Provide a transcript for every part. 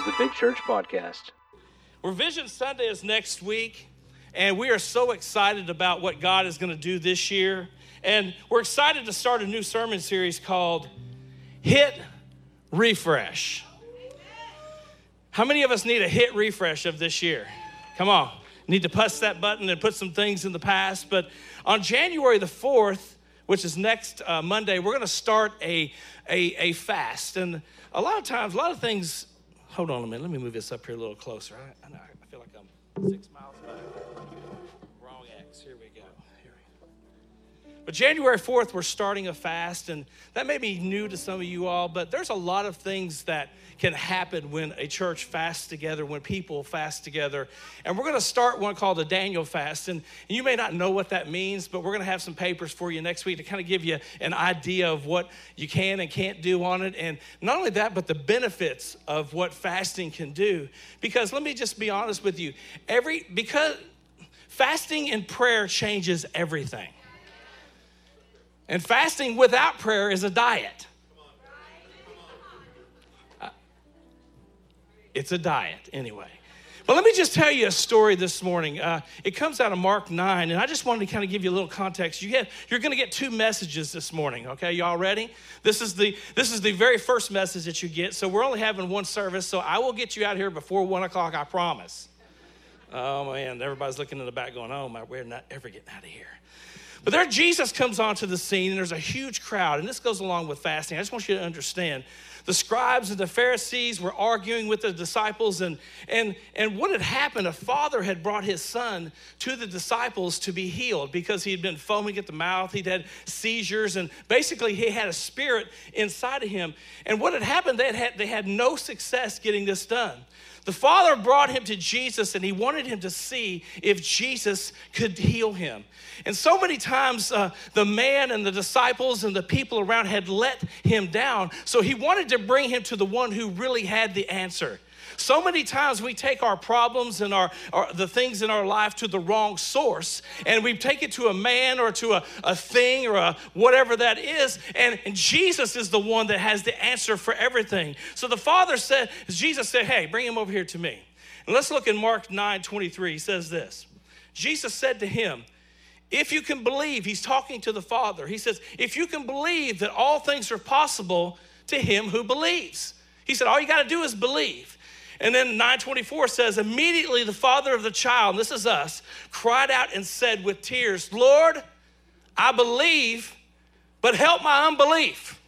is the Big Church Podcast. Revision Sunday is next week, and we are so excited about what God is going to do this year. And we're excited to start a new sermon series called Hit Refresh. How many of us need a hit refresh of this year? Come on. Need to press that button and put some things in the past. But on January the 4th, which is next uh, Monday, we're going to start a, a, a fast. And a lot of times, a lot of things, hold on a minute, let me move this up here a little closer. I, I, feel like I'm six miles back. But January 4th, we're starting a fast, and that may be new to some of you all, but there's a lot of things that can happen when a church fasts together, when people fast together. And we're going to start one called the Daniel fast. And you may not know what that means, but we're going to have some papers for you next week to kind of give you an idea of what you can and can't do on it. And not only that, but the benefits of what fasting can do. Because let me just be honest with you every, because fasting and prayer changes everything. And fasting without prayer is a diet. It's a diet, anyway. But let me just tell you a story this morning. Uh, it comes out of Mark 9, and I just wanted to kind of give you a little context. You get, you're going to get two messages this morning, okay? Y'all ready? This is, the, this is the very first message that you get. So we're only having one service, so I will get you out here before 1 o'clock, I promise. Oh, man, everybody's looking in the back going, oh, my, we're not ever getting out of here. But there, Jesus comes onto the scene, and there's a huge crowd, and this goes along with fasting. I just want you to understand the scribes and the Pharisees were arguing with the disciples, and, and, and what had happened, a father had brought his son to the disciples to be healed because he had been foaming at the mouth, he'd had seizures, and basically he had a spirit inside of him. And what had happened, they had, they had no success getting this done. The father brought him to Jesus and he wanted him to see if Jesus could heal him. And so many times, uh, the man and the disciples and the people around had let him down. So he wanted to bring him to the one who really had the answer. So many times we take our problems and our, our, the things in our life to the wrong source, and we take it to a man or to a, a thing or a whatever that is, and, and Jesus is the one that has the answer for everything. So the Father said, Jesus said, Hey, bring him over here to me. And let's look in Mark 9 23. He says this Jesus said to him, if you can believe, he's talking to the Father. He says, if you can believe that all things are possible to him who believes. He said, all you got to do is believe. And then 924 says, immediately the father of the child, this is us, cried out and said with tears, Lord, I believe, but help my unbelief.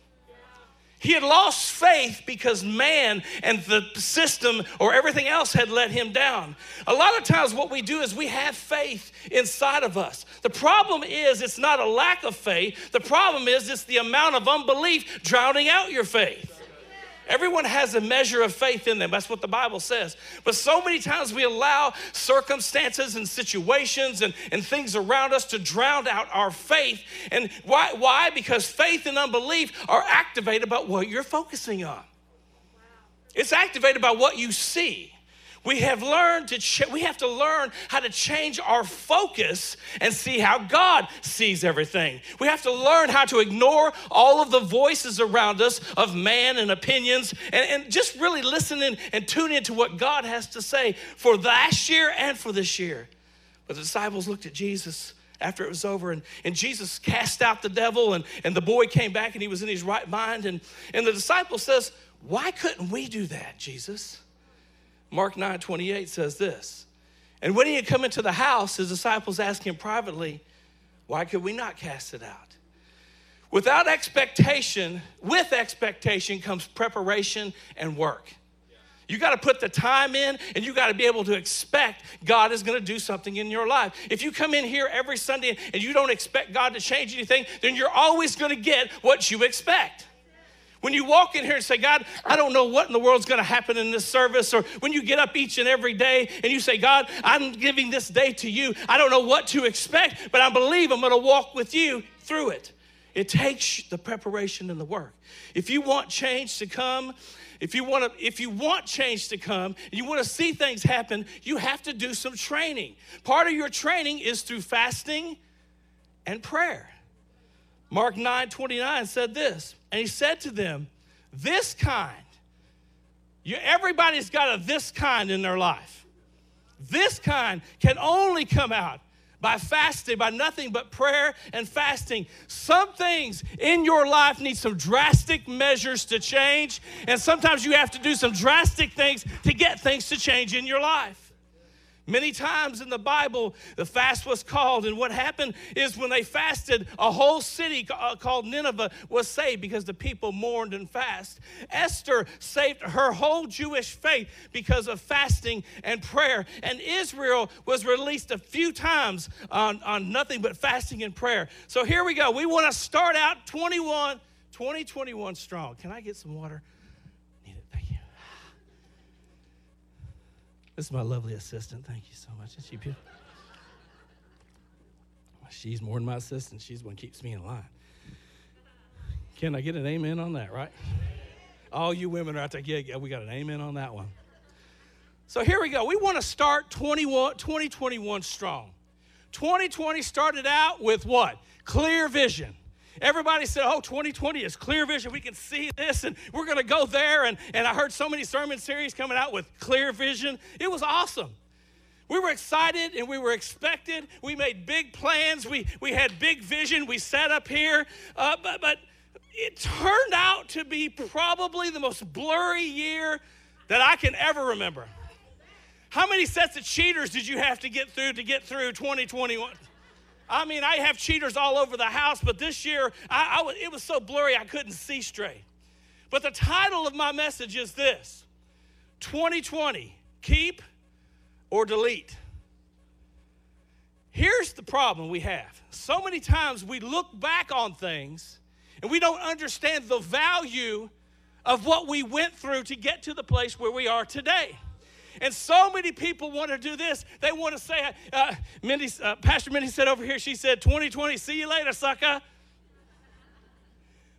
He had lost faith because man and the system or everything else had let him down. A lot of times, what we do is we have faith inside of us. The problem is, it's not a lack of faith. The problem is, it's the amount of unbelief drowning out your faith. Everyone has a measure of faith in them. That's what the Bible says. But so many times we allow circumstances and situations and, and things around us to drown out our faith. And why? Why? Because faith and unbelief are activated by what you're focusing on. It's activated by what you see. We have learned to ch- we have to learn how to change our focus and see how God sees everything. We have to learn how to ignore all of the voices around us of man and opinions and, and just really listen in and tune into what God has to say for last year and for this year. But the disciples looked at Jesus after it was over and, and Jesus cast out the devil and, and the boy came back and he was in his right mind and, and the disciple says, why couldn't we do that, Jesus? Mark 9 28 says this. And when he had come into the house, his disciples asked him privately, Why could we not cast it out? Without expectation, with expectation comes preparation and work. You got to put the time in and you got to be able to expect God is going to do something in your life. If you come in here every Sunday and you don't expect God to change anything, then you're always going to get what you expect. When you walk in here and say, God, I don't know what in the world's going to happen in this service, or when you get up each and every day and you say, God, I'm giving this day to you, I don't know what to expect, but I believe I'm going to walk with you through it. It takes the preparation and the work. If you want change to come, if you want to if you want change to come and you want to see things happen, you have to do some training. Part of your training is through fasting and prayer. Mark 9 29 said this, and he said to them, This kind You, everybody's got a this kind in their life. This kind can only come out by fasting, by nothing but prayer and fasting. Some things in your life need some drastic measures to change, and sometimes you have to do some drastic things to get things to change in your life. Many times in the Bible, the fast was called, and what happened is when they fasted, a whole city uh, called Nineveh was saved because the people mourned and fast. Esther saved her whole Jewish faith because of fasting and prayer, and Israel was released a few times on, on nothing but fasting and prayer. So here we go. We want to start out 21, 2021 strong. Can I get some water? This is my lovely assistant. Thank you so much. Is she beautiful? She's more than my assistant. She's the one keeps me in line. Can I get an amen on that, right? All you women are out there, yeah, yeah, we got an amen on that one. So here we go. We want to start 21, 2021 strong. 2020 started out with what? Clear vision. Everybody said, oh, 2020 is clear vision. We can see this and we're going to go there. And, and I heard so many sermon series coming out with clear vision. It was awesome. We were excited and we were expected. We made big plans. We, we had big vision. We sat up here. Uh, but, but it turned out to be probably the most blurry year that I can ever remember. How many sets of cheaters did you have to get through to get through 2021? I mean, I have cheaters all over the house, but this year I, I, it was so blurry I couldn't see straight. But the title of my message is this 2020 Keep or Delete. Here's the problem we have. So many times we look back on things and we don't understand the value of what we went through to get to the place where we are today. And so many people want to do this. They want to say, uh, Mindy, uh, Pastor Mindy said over here, she said, 2020, see you later, sucker.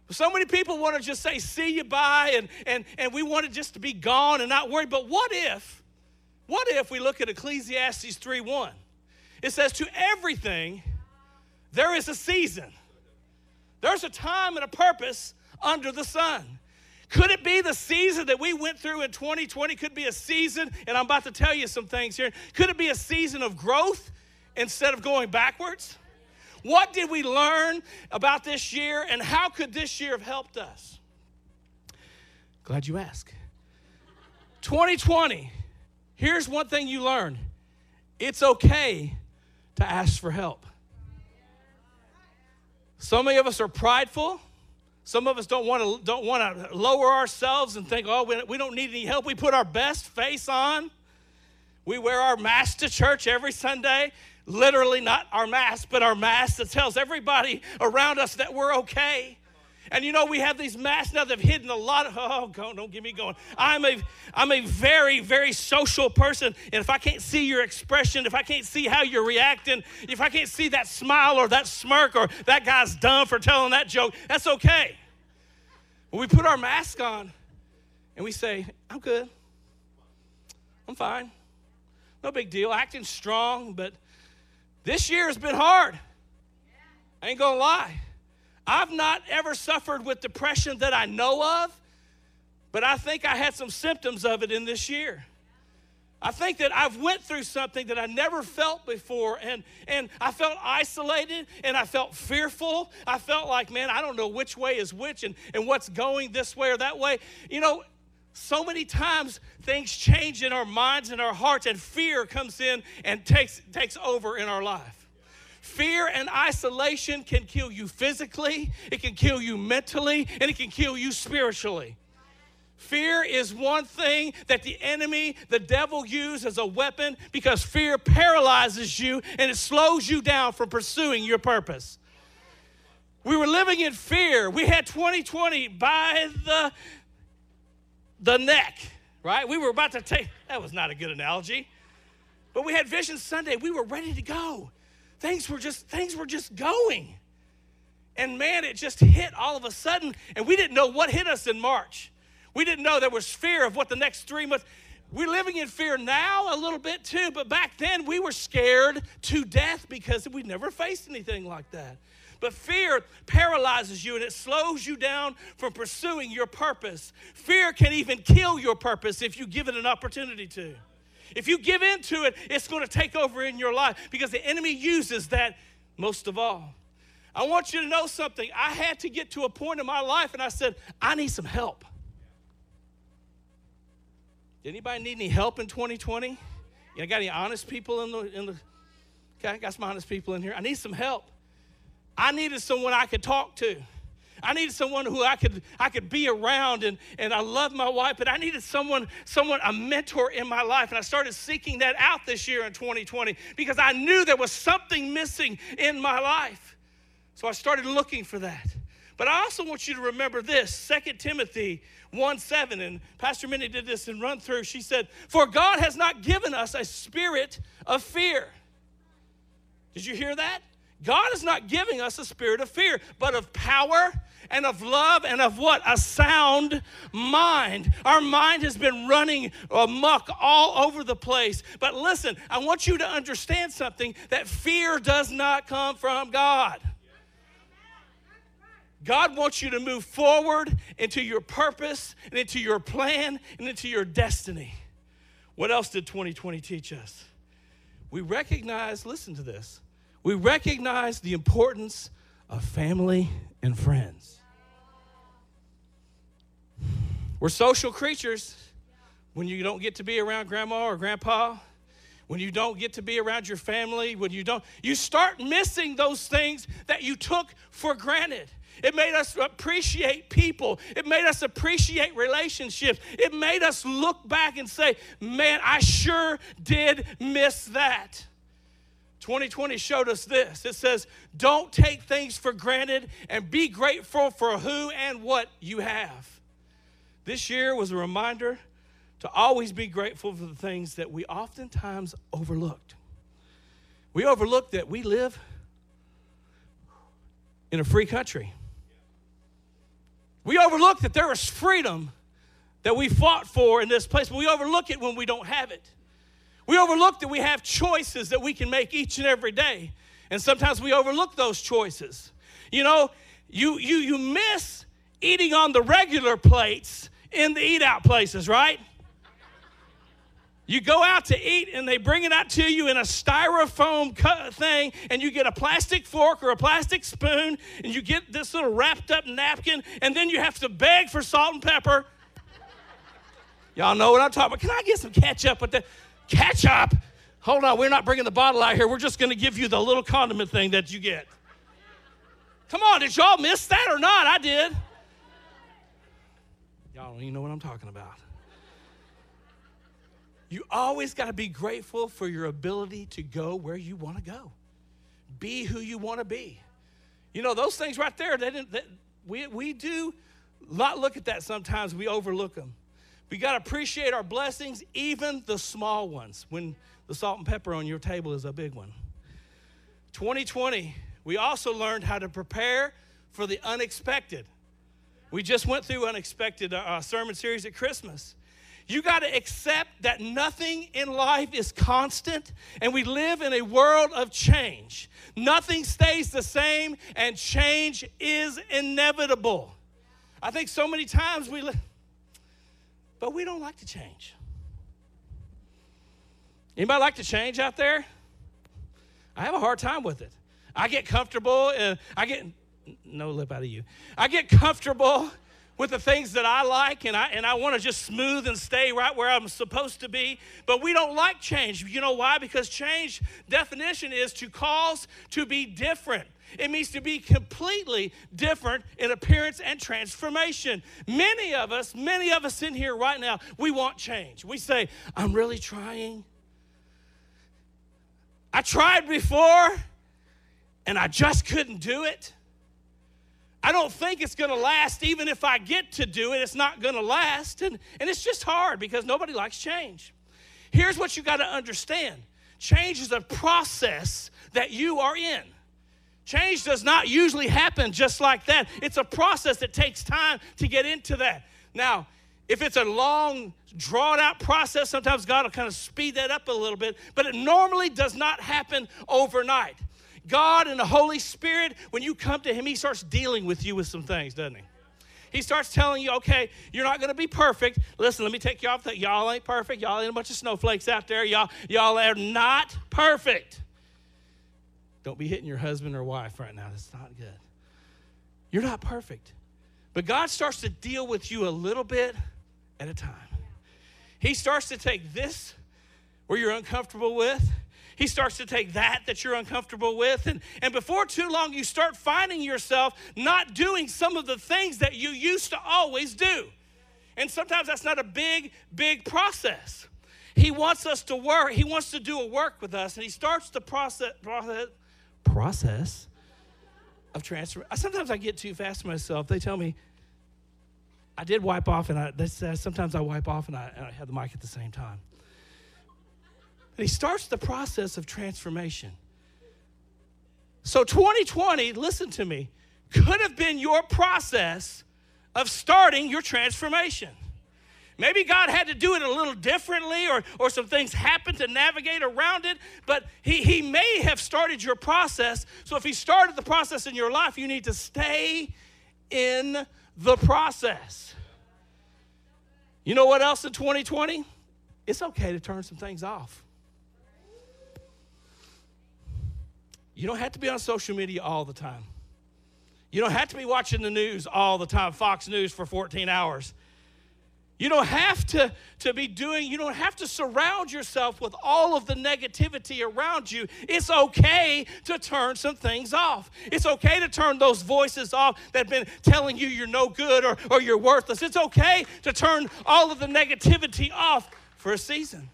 So many people want to just say, see you bye, and, and, and we want it just to be gone and not worry. But what if, what if we look at Ecclesiastes 3 1? It says, to everything there is a season, there's a time and a purpose under the sun. Could it be the season that we went through in 2020? Could be a season, and I'm about to tell you some things here. Could it be a season of growth instead of going backwards? What did we learn about this year, and how could this year have helped us? Glad you asked. 2020, here's one thing you learn it's okay to ask for help. So many of us are prideful. Some of us don't want to don't want to lower ourselves and think, oh, we, we don't need any help. We put our best face on. We wear our mask to church every Sunday. Literally, not our mask, but our mask that tells everybody around us that we're okay. And you know, we have these masks now that have hidden a lot of, oh, don't get me going. I'm a, I'm a very, very social person. And if I can't see your expression, if I can't see how you're reacting, if I can't see that smile or that smirk or that guy's dumb for telling that joke, that's okay. When we put our mask on and we say, I'm good, I'm fine, no big deal, acting strong, but this year has been hard. I ain't gonna lie. I've not ever suffered with depression that I know of, but I think I had some symptoms of it in this year. I think that I've went through something that I never felt before and and I felt isolated and I felt fearful. I felt like, man, I don't know which way is which and, and what's going this way or that way. You know, so many times things change in our minds and our hearts and fear comes in and takes takes over in our life. Fear and isolation can kill you physically, it can kill you mentally, and it can kill you spiritually. Fear is one thing that the enemy, the devil, use as a weapon because fear paralyzes you and it slows you down from pursuing your purpose. We were living in fear. We had 2020 by the the neck, right? We were about to take that was not a good analogy. But we had Vision Sunday. We were ready to go things were just things were just going. And man, it just hit all of a sudden, and we didn't know what hit us in March. We didn't know there was fear of what the next three months. We're living in fear now a little bit too, but back then we were scared to death because we'd never faced anything like that. But fear paralyzes you and it slows you down from pursuing your purpose. Fear can even kill your purpose if you give it an opportunity to. If you give in to it, it's going to take over in your life because the enemy uses that most of all. I want you to know something. I had to get to a point in my life and I said, I need some help. Did anybody need any help in 2020? You got any honest people in the in the Okay, I got some honest people in here. I need some help. I needed someone I could talk to. I needed someone who I could I could be around and, and I love my wife, but I needed someone, someone, a mentor in my life. And I started seeking that out this year in 2020 because I knew there was something missing in my life. So I started looking for that. But I also want you to remember this 2 Timothy 1 7, and Pastor Mindy did this in run through. She said, For God has not given us a spirit of fear. Did you hear that? God is not giving us a spirit of fear, but of power and of love and of what? A sound mind. Our mind has been running amok all over the place. But listen, I want you to understand something that fear does not come from God. God wants you to move forward into your purpose and into your plan and into your destiny. What else did 2020 teach us? We recognize, listen to this, we recognize the importance of family and friends. We're social creatures. When you don't get to be around grandma or grandpa, when you don't get to be around your family, when you don't, you start missing those things that you took for granted. It made us appreciate people. It made us appreciate relationships. It made us look back and say, man, I sure did miss that. 2020 showed us this. It says, don't take things for granted and be grateful for who and what you have. This year was a reminder to always be grateful for the things that we oftentimes overlooked. We overlooked that we live in a free country. We overlook that there is freedom that we fought for in this place, but we overlook it when we don't have it. We overlook that we have choices that we can make each and every day. And sometimes we overlook those choices. You know, you you you miss eating on the regular plates in the eat out places, right? You go out to eat and they bring it out to you in a styrofoam thing, and you get a plastic fork or a plastic spoon, and you get this little wrapped up napkin, and then you have to beg for salt and pepper. Y'all know what I'm talking about. Can I get some ketchup with the ketchup? Hold on, we're not bringing the bottle out here. We're just going to give you the little condiment thing that you get. Come on, did y'all miss that or not? I did. Y'all don't even know what I'm talking about. You always got to be grateful for your ability to go where you want to go, be who you want to be. You know, those things right there, they didn't, they, we, we do not look at that sometimes, we overlook them. We got to appreciate our blessings, even the small ones, when the salt and pepper on your table is a big one. 2020, we also learned how to prepare for the unexpected. We just went through an unexpected uh, sermon series at Christmas. You got to accept that nothing in life is constant, and we live in a world of change. Nothing stays the same, and change is inevitable. I think so many times we live, but we don't like to change. Anybody like to change out there? I have a hard time with it. I get comfortable, and I get no lip out of you. I get comfortable with the things that I like and I, and I want to just smooth and stay right where I'm supposed to be. But we don't like change. You know why? Because change definition is to cause to be different. It means to be completely different in appearance and transformation. Many of us, many of us in here right now, we want change. We say, I'm really trying. I tried before and I just couldn't do it. I don't think it's going to last. Even if I get to do it, it's not going to last. And, and it's just hard because nobody likes change. Here's what you got to understand change is a process that you are in. Change does not usually happen just like that. It's a process that takes time to get into that. Now, if it's a long, drawn out process, sometimes God will kind of speed that up a little bit, but it normally does not happen overnight. God and the Holy Spirit, when you come to Him, He starts dealing with you with some things, doesn't He? He starts telling you, okay, you're not going to be perfect. Listen, let me take you off that. Y'all ain't perfect. Y'all ain't a bunch of snowflakes out there. Y'all, y'all are not perfect. Don't be hitting your husband or wife right now. That's not good. You're not perfect. But God starts to deal with you a little bit at a time. He starts to take this where you're uncomfortable with. He starts to take that that you're uncomfortable with. And, and before too long, you start finding yourself not doing some of the things that you used to always do. And sometimes that's not a big, big process. He wants us to work, He wants to do a work with us, and He starts the process, process, process of transfer. Sometimes I get too fast myself. They tell me, I did wipe off, and I, say, sometimes I wipe off and I, and I have the mic at the same time. And he starts the process of transformation. So 2020, listen to me, could have been your process of starting your transformation. Maybe God had to do it a little differently, or, or some things happened to navigate around it, but he, he may have started your process. So if He started the process in your life, you need to stay in the process. You know what else in 2020? It's okay to turn some things off. You don't have to be on social media all the time. You don't have to be watching the news all the time, Fox News for 14 hours. You don't have to, to be doing, you don't have to surround yourself with all of the negativity around you. It's okay to turn some things off. It's okay to turn those voices off that have been telling you you're no good or, or you're worthless. It's okay to turn all of the negativity off for a season.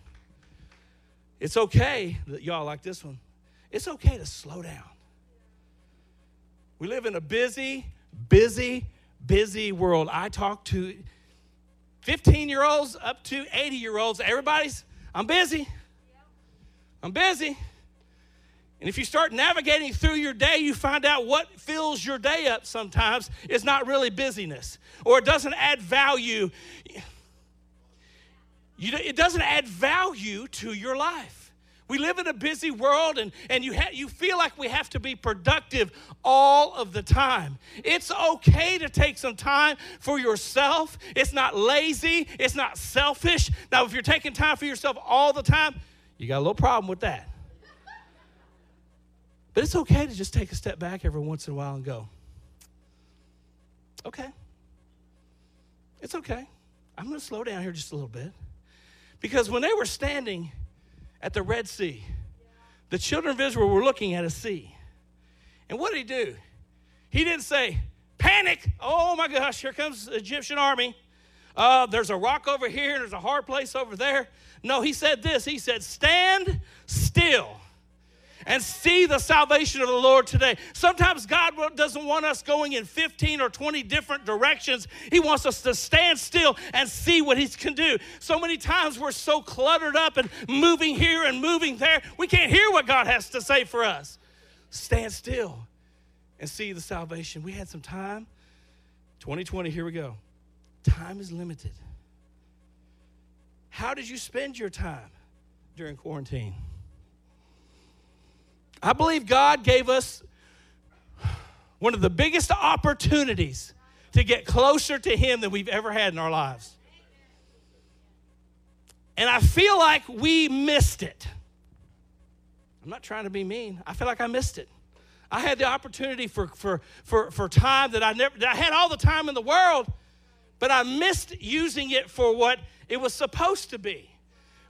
It's okay, that y'all like this one, it's okay to slow down. We live in a busy, busy, busy world. I talk to 15 year olds up to 80 year olds. Everybody's, I'm busy. I'm busy. And if you start navigating through your day, you find out what fills your day up sometimes is not really busyness or it doesn't add value. You, it doesn't add value to your life. We live in a busy world and, and you, ha- you feel like we have to be productive all of the time. It's okay to take some time for yourself. It's not lazy, it's not selfish. Now, if you're taking time for yourself all the time, you got a little problem with that. But it's okay to just take a step back every once in a while and go, okay, it's okay. I'm going to slow down here just a little bit. Because when they were standing at the Red Sea. The children of Israel were looking at a sea. And what did he do? He didn't say, panic. Oh my gosh, here comes the Egyptian army. Uh, there's a rock over here, there's a hard place over there. No, he said this. He said, stand still and see the salvation of the Lord today. Sometimes God doesn't want us going in 15 or 20 different directions. He wants us to stand still and see what He can do. So many times we're so cluttered up and moving here and moving there, we can't hear what God has to say for us. Stand still and see the salvation. We had some time. 2020, here we go. Time is limited. How did you spend your time during quarantine? I believe God gave us one of the biggest opportunities to get closer to Him than we've ever had in our lives. And I feel like we missed it. I'm not trying to be mean. I feel like I missed it. I had the opportunity for, for, for, for time that I never, that I had all the time in the world, but I missed using it for what it was supposed to be.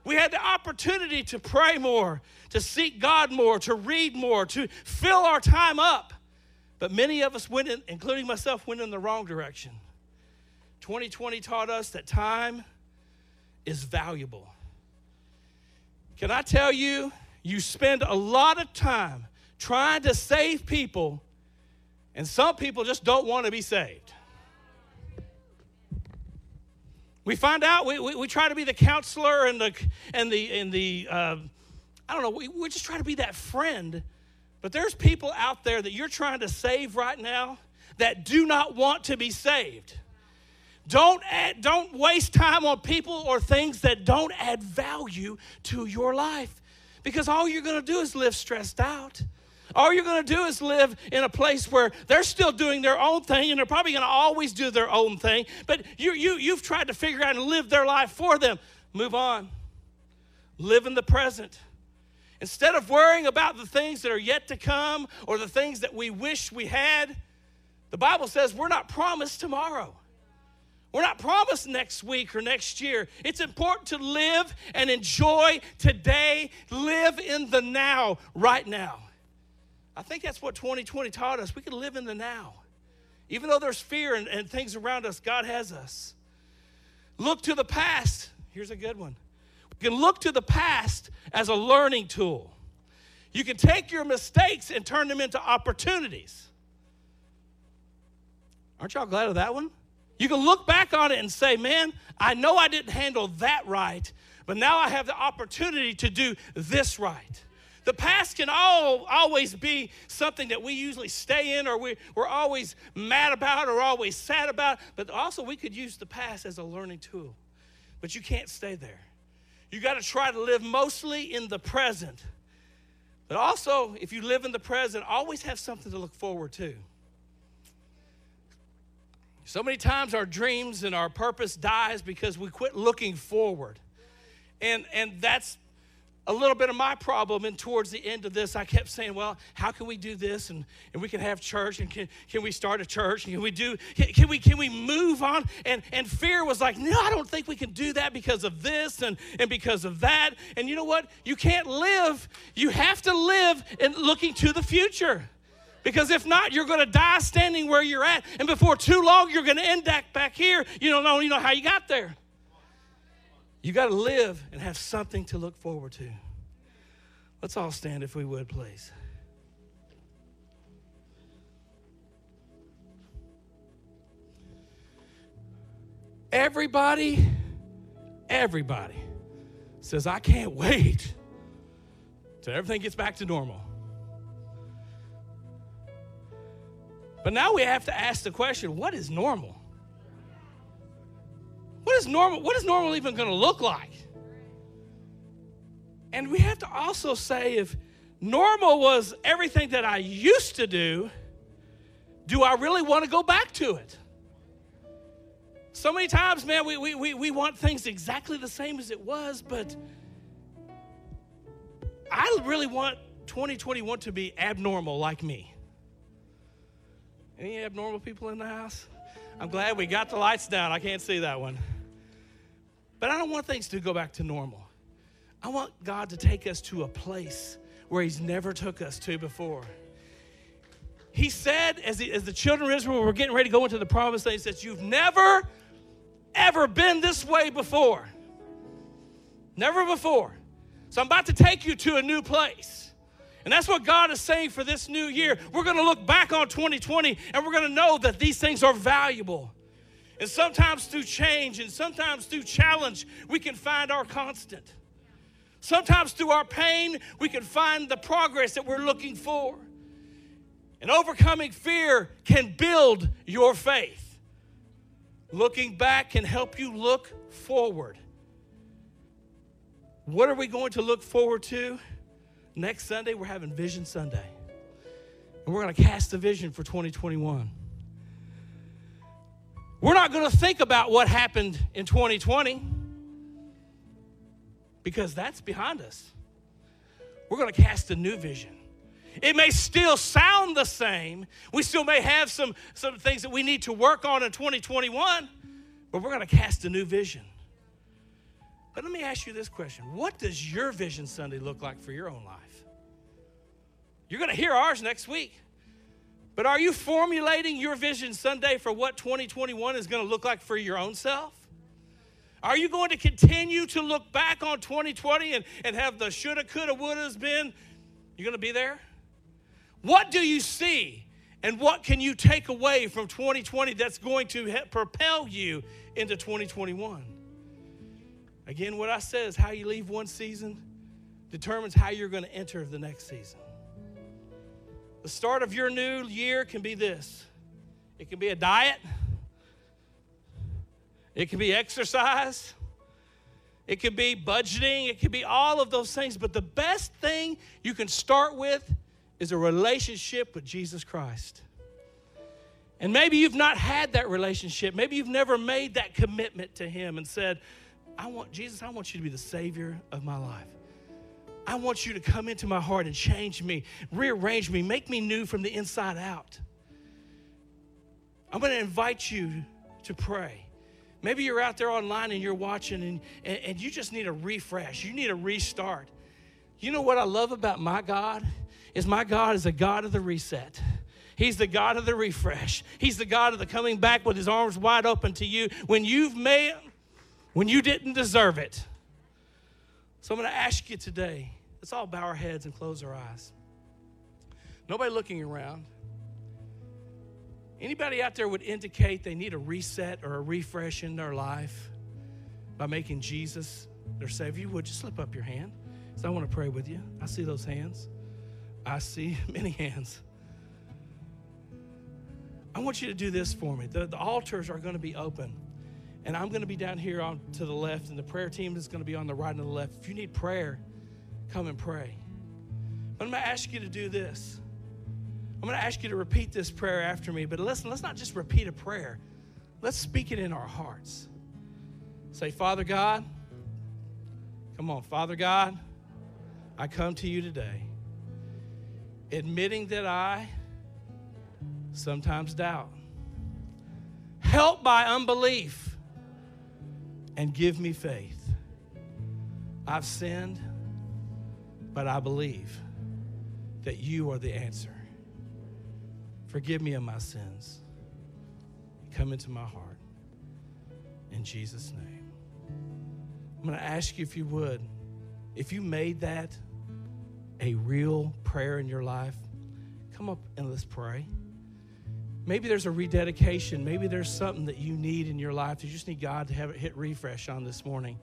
We had the opportunity to pray more, to seek God more, to read more, to fill our time up. But many of us went, in, including myself, went in the wrong direction. 2020 taught us that time is valuable. Can I tell you, you spend a lot of time trying to save people, and some people just don't want to be saved. We find out, we, we, we, try to be the counselor and the, and the, and the uh, I don't know, we, we just try to be that friend. But there's people out there that you're trying to save right now that do not want to be saved. Don't, add, don't waste time on people or things that don't add value to your life because all you're going to do is live stressed out. All you're going to do is live in a place where they're still doing their own thing and they're probably going to always do their own thing, but you, you, you've tried to figure out and live their life for them. Move on. Live in the present. Instead of worrying about the things that are yet to come or the things that we wish we had, the Bible says we're not promised tomorrow. We're not promised next week or next year. It's important to live and enjoy today, live in the now, right now. I think that's what 2020 taught us. We can live in the now. Even though there's fear and, and things around us, God has us. Look to the past. Here's a good one. We can look to the past as a learning tool. You can take your mistakes and turn them into opportunities. Aren't y'all glad of that one? You can look back on it and say, man, I know I didn't handle that right, but now I have the opportunity to do this right. The past can all, always be something that we usually stay in or we, we're always mad about or always sad about, but also we could use the past as a learning tool. But you can't stay there. You got to try to live mostly in the present. But also, if you live in the present, always have something to look forward to. So many times our dreams and our purpose dies because we quit looking forward. And, and that's a little bit of my problem. And towards the end of this, I kept saying, well, how can we do this? And, and we can have church and can, can we start a church? And can we do, can, we, can we move on? And, and fear was like, no, I don't think we can do that because of this and, and because of that. And you know what? You can't live. You have to live in looking to the future. Because if not, you're going to die standing where you're at. And before too long, you're going to end up back here. You don't know, you know how you got there. You got to live and have something to look forward to. Let's all stand if we would, please. Everybody, everybody says, I can't wait till everything gets back to normal. But now we have to ask the question what is normal? What is normal? What is normal even going to look like? And we have to also say if normal was everything that I used to do, do I really want to go back to it? So many times, man, we, we, we, we want things exactly the same as it was, but I really want 2021 to be abnormal like me. Any abnormal people in the house? I'm glad we got the lights down. I can't see that one. But I don't want things to go back to normal. I want God to take us to a place where He's never took us to before. He said, as the, as the children of Israel were getting ready to go into the promised land, He says, You've never, ever been this way before. Never before. So I'm about to take you to a new place. And that's what God is saying for this new year. We're going to look back on 2020 and we're going to know that these things are valuable. And sometimes through change and sometimes through challenge, we can find our constant. Sometimes through our pain, we can find the progress that we're looking for. And overcoming fear can build your faith. Looking back can help you look forward. What are we going to look forward to? Next Sunday, we're having Vision Sunday. And we're going to cast a vision for 2021. We're not going to think about what happened in 2020 because that's behind us. We're going to cast a new vision. It may still sound the same. We still may have some, some things that we need to work on in 2021, but we're going to cast a new vision. But let me ask you this question What does your Vision Sunday look like for your own life? You're going to hear ours next week. But are you formulating your Vision Sunday for what 2021 is going to look like for your own self? Are you going to continue to look back on 2020 and, and have the shoulda, coulda, wouldas been? You're going to be there? What do you see and what can you take away from 2020 that's going to propel you into 2021? Again, what I said is how you leave one season determines how you're going to enter the next season. The start of your new year can be this it can be a diet, it can be exercise, it can be budgeting, it can be all of those things. But the best thing you can start with is a relationship with Jesus Christ. And maybe you've not had that relationship. Maybe you've never made that commitment to Him and said, I want, Jesus, I want you to be the Savior of my life. I want you to come into my heart and change me, rearrange me, make me new from the inside out. I'm going to invite you to pray. Maybe you're out there online and you're watching and, and, and, you just need a refresh. You need a restart. You know what I love about my God? Is my God is a God of the reset. He's the God of the refresh. He's the God of the coming back with his arms wide open to you when you've made when you didn't deserve it. So I'm going to ask you today, let's all bow our heads and close our eyes. Nobody looking around. Anybody out there would indicate they need a reset or a refresh in their life by making Jesus their Savior? You would just slip up your hand. So I want to pray with you. I see those hands. I see many hands. I want you to do this for me. The, the altars are going to be open. And I'm going to be down here on to the left, and the prayer team is going to be on the right and the left. If you need prayer, come and pray. But I'm going to ask you to do this. I'm going to ask you to repeat this prayer after me. But listen, let's not just repeat a prayer, let's speak it in our hearts. Say, Father God, come on, Father God, I come to you today, admitting that I sometimes doubt, help by unbelief, and give me faith. I've sinned, but I believe that you are the answer. Forgive me of my sins. Come into my heart. In Jesus' name. I'm going to ask you if you would, if you made that a real prayer in your life, come up and let's pray. Maybe there's a rededication. Maybe there's something that you need in your life. You just need God to have it hit refresh on this morning.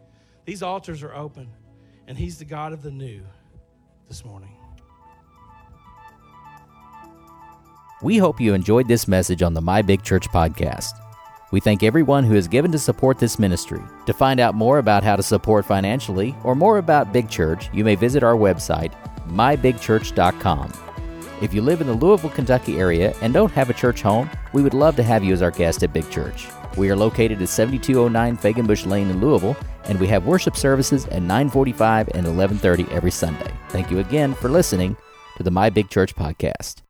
These altars are open, and He's the God of the new this morning. We hope you enjoyed this message on the My Big Church podcast. We thank everyone who has given to support this ministry. To find out more about how to support financially or more about Big Church, you may visit our website, mybigchurch.com. If you live in the Louisville, Kentucky area and don't have a church home, we would love to have you as our guest at Big Church. We are located at 7209 Fegenbush Lane in Louisville, and we have worship services at 945 and 1130 every Sunday. Thank you again for listening to the My Big Church podcast.